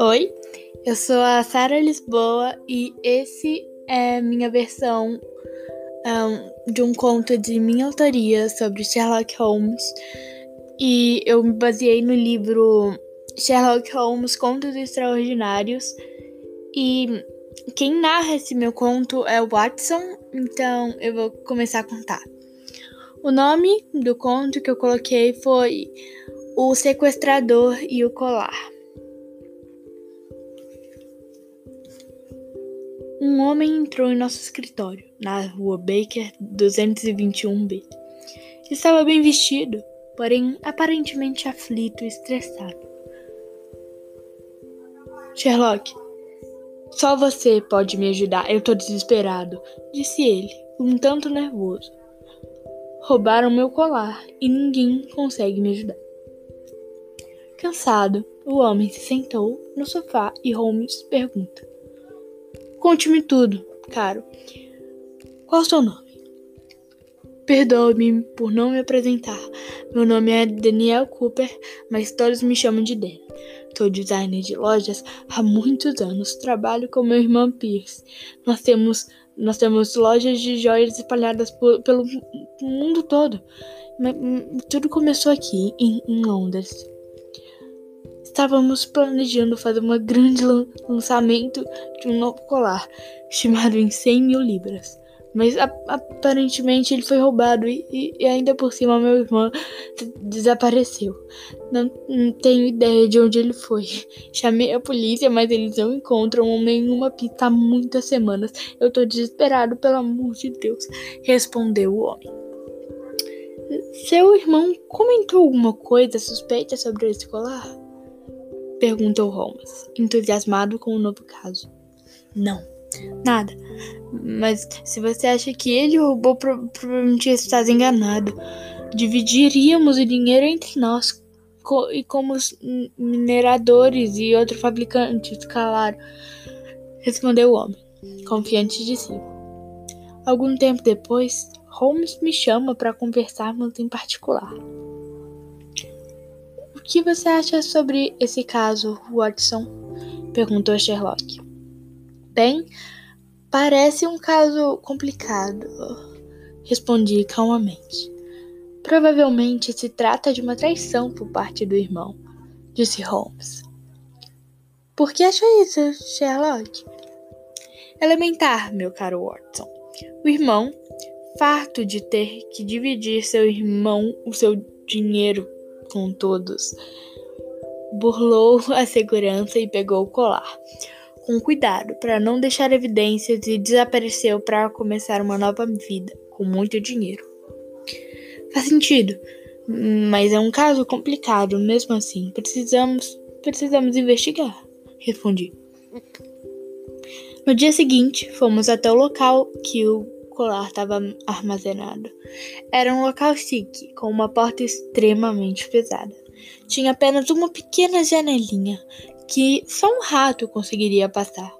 Oi, eu sou a Sara Lisboa e esse é minha versão um, de um conto de minha autoria sobre Sherlock Holmes. E eu me baseei no livro Sherlock Holmes Contos Extraordinários. E quem narra esse meu conto é o Watson, então eu vou começar a contar. O nome do conto que eu coloquei foi O Sequestrador e o Colar. Um homem entrou em nosso escritório, na rua Baker 221B. Estava bem vestido, porém aparentemente aflito e estressado. Sherlock, só você pode me ajudar, eu tô desesperado, disse ele, um tanto nervoso. Roubaram meu colar e ninguém consegue me ajudar. Cansado, o homem se sentou no sofá e Holmes pergunta: Conte-me tudo, caro. Qual o seu nome? Perdoe-me por não me apresentar. Meu nome é Daniel Cooper, mas todos me chamam de Dan. Sou designer de lojas há muitos anos. Trabalho com meu irmão Pierce. Nós temos, nós temos lojas de joias espalhadas por, pelo mundo todo. Mas, hum, tudo começou aqui, em, em Londres. Estávamos planejando fazer um grande lançamento de um novo colar, estimado em 100 mil libras. Mas aparentemente ele foi roubado e, e, ainda por cima meu irmão desapareceu. Não, não, tenho ideia de onde ele foi. Chamei a polícia, mas eles não encontram nenhuma pista há muitas semanas. Eu tô desesperado, pelo amor de Deus, respondeu o homem. Seu irmão comentou alguma coisa suspeita sobre esse colar? Perguntou Holmes, entusiasmado com o novo caso. Não, nada. Mas se você acha que ele roubou, provavelmente está enganado. Dividiríamos o dinheiro entre nós, co e como os mineradores e outros fabricantes, claro. Respondeu o homem, confiante de si. Algum tempo depois, Holmes me chama para conversarmos em particular que você acha sobre esse caso, Watson? perguntou Sherlock. Bem, parece um caso complicado, respondi calmamente. Provavelmente se trata de uma traição por parte do irmão, disse Holmes. Por que acha isso, Sherlock? Elementar, meu caro Watson. O irmão, farto de ter que dividir seu irmão o seu dinheiro com todos. Burlou a segurança e pegou o colar. Com cuidado, para não deixar evidências, e desapareceu para começar uma nova vida, com muito dinheiro. Faz sentido, mas é um caso complicado, mesmo assim. Precisamos, precisamos investigar, respondi. No dia seguinte, fomos até o local que o colar estava armazenado. Era um local chique, com uma porta extremamente pesada. Tinha apenas uma pequena janelinha que só um rato conseguiria passar.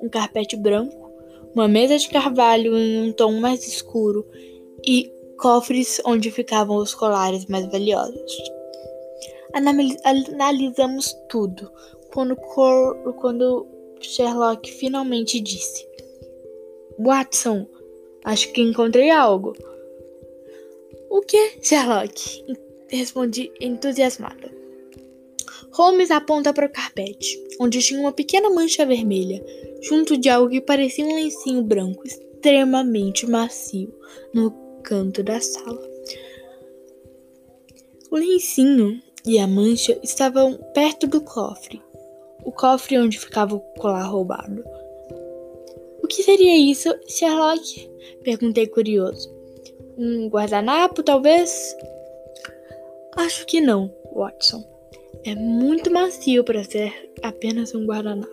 Um carpete branco, uma mesa de carvalho em um tom mais escuro e cofres onde ficavam os colares mais valiosos. Analisamos tudo quando, quando Sherlock finalmente disse: Watson, Acho que encontrei algo. O que, Sherlock? Respondi entusiasmado. Holmes aponta para o carpete, onde tinha uma pequena mancha vermelha, junto de algo que parecia um lencinho branco extremamente macio no canto da sala. O lencinho e a mancha estavam perto do cofre, o cofre onde ficava o colar roubado. O que seria isso, Sherlock? Perguntei curioso. Um guardanapo, talvez? Acho que não, Watson. É muito macio para ser apenas um guardanapo,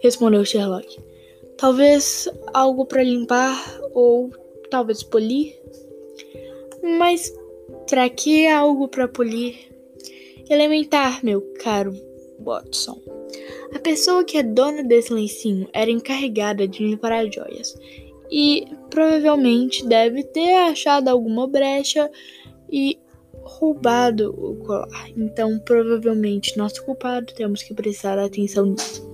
respondeu Sherlock. Talvez algo para limpar ou talvez polir? Mas para que algo para polir? Elementar, meu caro Watson. A pessoa que é dona desse lencinho era encarregada de limpar as joias e provavelmente deve ter achado alguma brecha e roubado o colar. Então, provavelmente, nosso culpado, temos que prestar atenção nisso.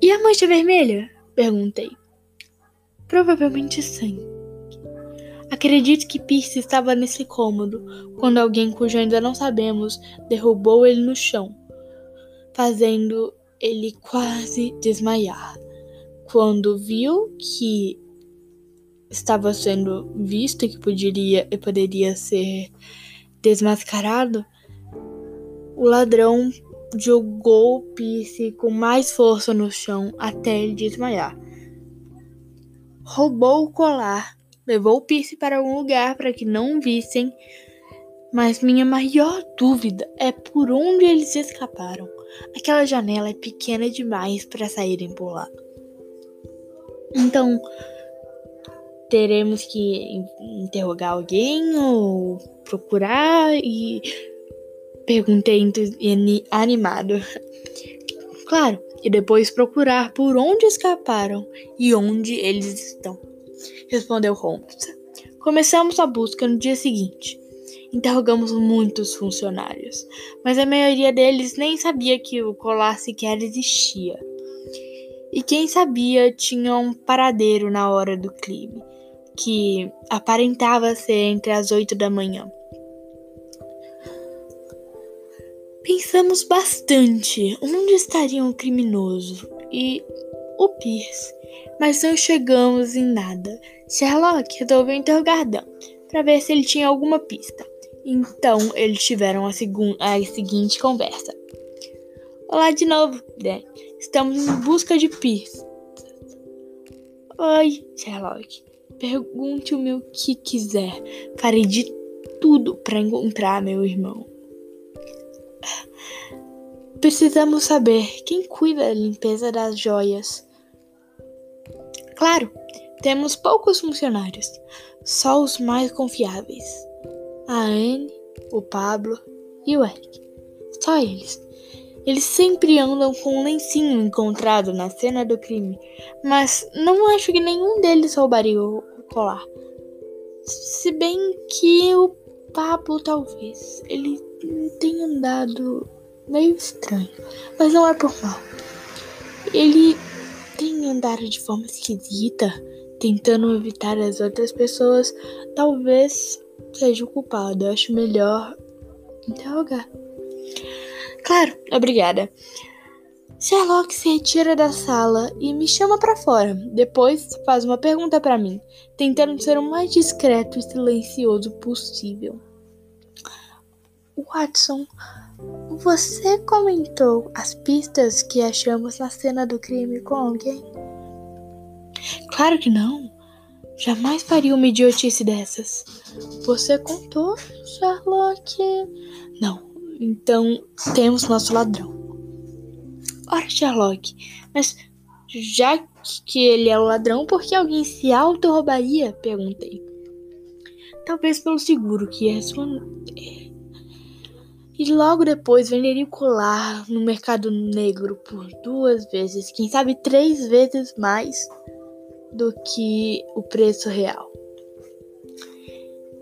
E a mancha vermelha? Perguntei. Provavelmente sangue. Acredito que Pierce estava nesse cômodo quando alguém cujo ainda não sabemos derrubou ele no chão, fazendo ele quase desmaiar. Quando viu que estava sendo visto e que poderia, poderia ser desmascarado, o ladrão jogou Pierce com mais força no chão até ele desmaiar. Roubou o colar, levou Pierce para algum lugar para que não vissem, mas minha maior dúvida é por onde eles escaparam. Aquela janela é pequena demais para saírem por lá. Então, teremos que interrogar alguém ou procurar e perguntei animado. Claro, e depois procurar por onde escaparam e onde eles estão, respondeu Holmes. Começamos a busca no dia seguinte. Interrogamos muitos funcionários, mas a maioria deles nem sabia que o colar sequer existia. E quem sabia tinha um paradeiro na hora do crime que aparentava ser entre as oito da manhã. Pensamos bastante onde estaria o criminoso e o Pierce, mas não chegamos em nada. Sherlock resolveu interrogar Dan para ver se ele tinha alguma pista. Então eles tiveram a, a seguinte conversa. Olá de novo, Dan. Estamos em busca de Pierce. Oi, Sherlock. Pergunte-me o que quiser. Farei de tudo para encontrar meu irmão. Precisamos saber quem cuida da limpeza das joias. Claro, temos poucos funcionários, só os mais confiáveis. A Anne, o Pablo e o Eric. Só eles. Eles sempre andam com um lencinho encontrado na cena do crime, mas não acho que nenhum deles roubaria o colar. Se bem que o Pablo talvez ele tenha andado meio estranho, mas não é por mal. Ele tem andado de forma esquisita, tentando evitar as outras pessoas. Talvez seja o culpado. Eu acho melhor interrogar. Claro, obrigada. Sherlock se retira da sala e me chama para fora. Depois faz uma pergunta para mim, tentando ser o mais discreto e silencioso possível. Watson, você comentou as pistas que achamos na cena do crime com alguém? Claro que não. Jamais faria uma idiotice dessas. Você contou, Sherlock? Não. Então temos nosso ladrão. Ora, Sherlock, mas já que ele é o ladrão, por que alguém se auto-roubaria? Perguntei. Talvez pelo seguro que ia responder. E logo depois venderia o colar no mercado negro por duas vezes, quem sabe três vezes mais do que o preço real.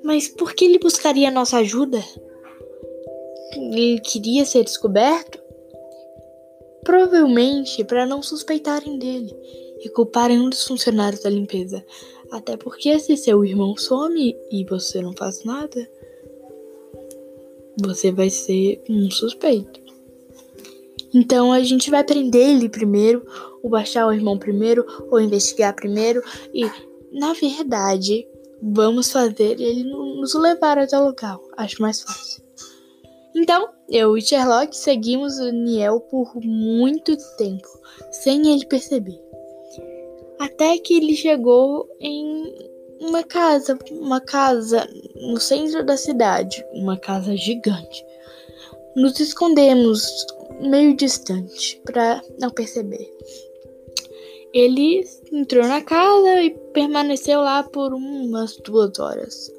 Mas por que ele buscaria nossa ajuda? Ele queria ser descoberto? Provavelmente para não suspeitarem dele e culparem um dos funcionários da limpeza. Até porque se seu irmão some e você não faz nada, você vai ser um suspeito. Então a gente vai prender ele primeiro, ou baixar o irmão primeiro, ou investigar primeiro, e na verdade vamos fazer ele nos levar até o local. Acho mais fácil. Então, eu e Sherlock seguimos o Niel por muito tempo, sem ele perceber. Até que ele chegou em uma casa, uma casa no centro da cidade, uma casa gigante. Nos escondemos meio distante para não perceber. Ele entrou na casa e permaneceu lá por umas duas horas,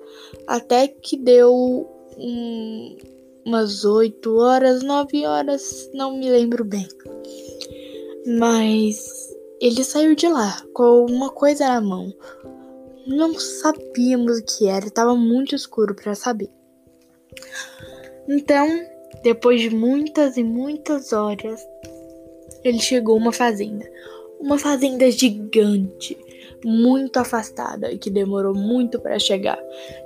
até que deu um, umas 8 horas, 9 horas, não me lembro bem. Mas ele saiu de lá com uma coisa na mão. não sabíamos o que era, estava muito escuro para saber. Então, depois de muitas e muitas horas, ele chegou a uma fazenda. Uma fazenda gigante, muito afastada e que demorou muito para chegar.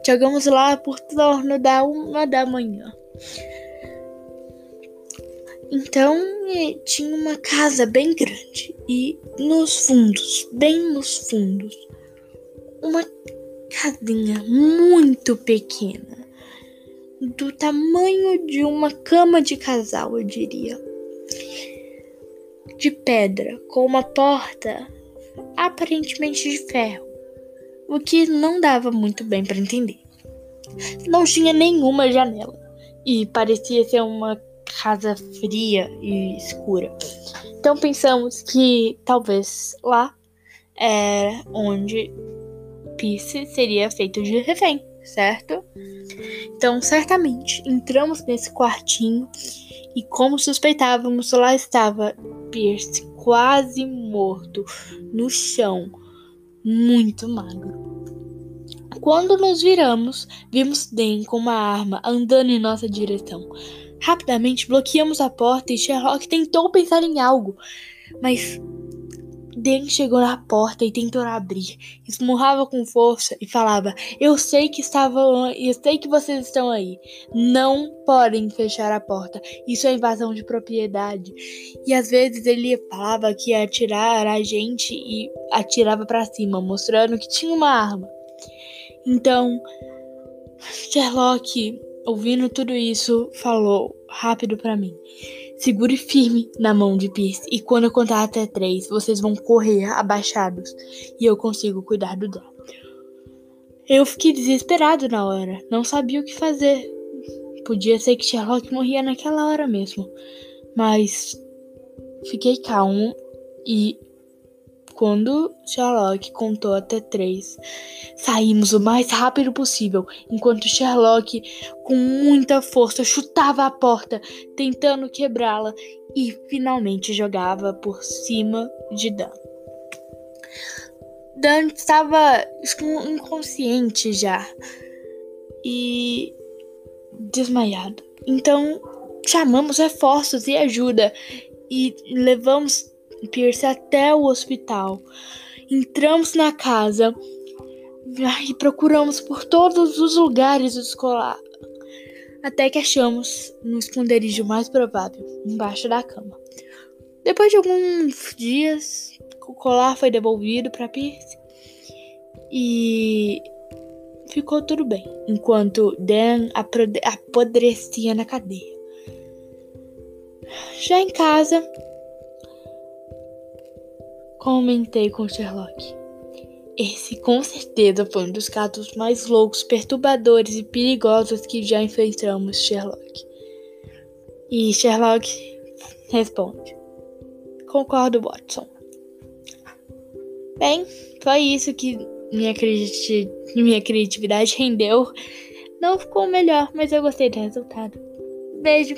Chegamos lá por torno da uma da manhã. Então tinha uma casa bem grande e nos fundos, bem nos fundos, uma casinha muito pequena, do tamanho de uma cama de casal, eu diria, de pedra, com uma porta aparentemente de ferro, o que não dava muito bem para entender. Não tinha nenhuma janela e parecia ser uma casa fria e escura. Então pensamos que talvez lá era onde Pierce seria feito de refém, certo? Então, certamente, entramos nesse quartinho e, como suspeitávamos, lá estava Pierce quase morto no chão, muito magro. Quando nos viramos, vimos Den com uma arma andando em nossa direção. Rapidamente bloqueamos a porta e Sherlock tentou pensar em algo, mas Dan chegou na porta e tentou abrir. Esmurrava com força e falava: Eu sei que estavam, eu sei que vocês estão aí. Não podem fechar a porta. Isso é invasão de propriedade. E às vezes ele falava que ia atirar a gente e atirava para cima, mostrando que tinha uma arma. Então, Sherlock, ouvindo tudo isso, falou rápido para mim. Segure firme na mão de Pierce e quando eu contar até três, vocês vão correr abaixados e eu consigo cuidar do Dan. Eu fiquei desesperado na hora, não sabia o que fazer. Podia ser que Sherlock morria naquela hora mesmo, mas fiquei calmo e quando Sherlock contou até três, saímos o mais rápido possível, enquanto Sherlock, com muita força, chutava a porta, tentando quebrá-la e finalmente jogava por cima de Dan. Dan estava inconsciente já e desmaiado. Então chamamos reforços e ajuda e levamos Pierce até o hospital. Entramos na casa e procuramos por todos os lugares do escolar, até que achamos no esconderijo mais provável, embaixo da cama. Depois de alguns dias, o colar foi devolvido para Pierce e ficou tudo bem, enquanto Dan apodrecia na cadeia. Já em casa, Comentei com Sherlock. Esse com certeza foi um dos casos mais loucos, perturbadores e perigosos que já enfrentamos, Sherlock. E Sherlock responde: Concordo, Watson. Bem, foi isso que minha, criati minha criatividade rendeu. Não ficou melhor, mas eu gostei do resultado. Beijo!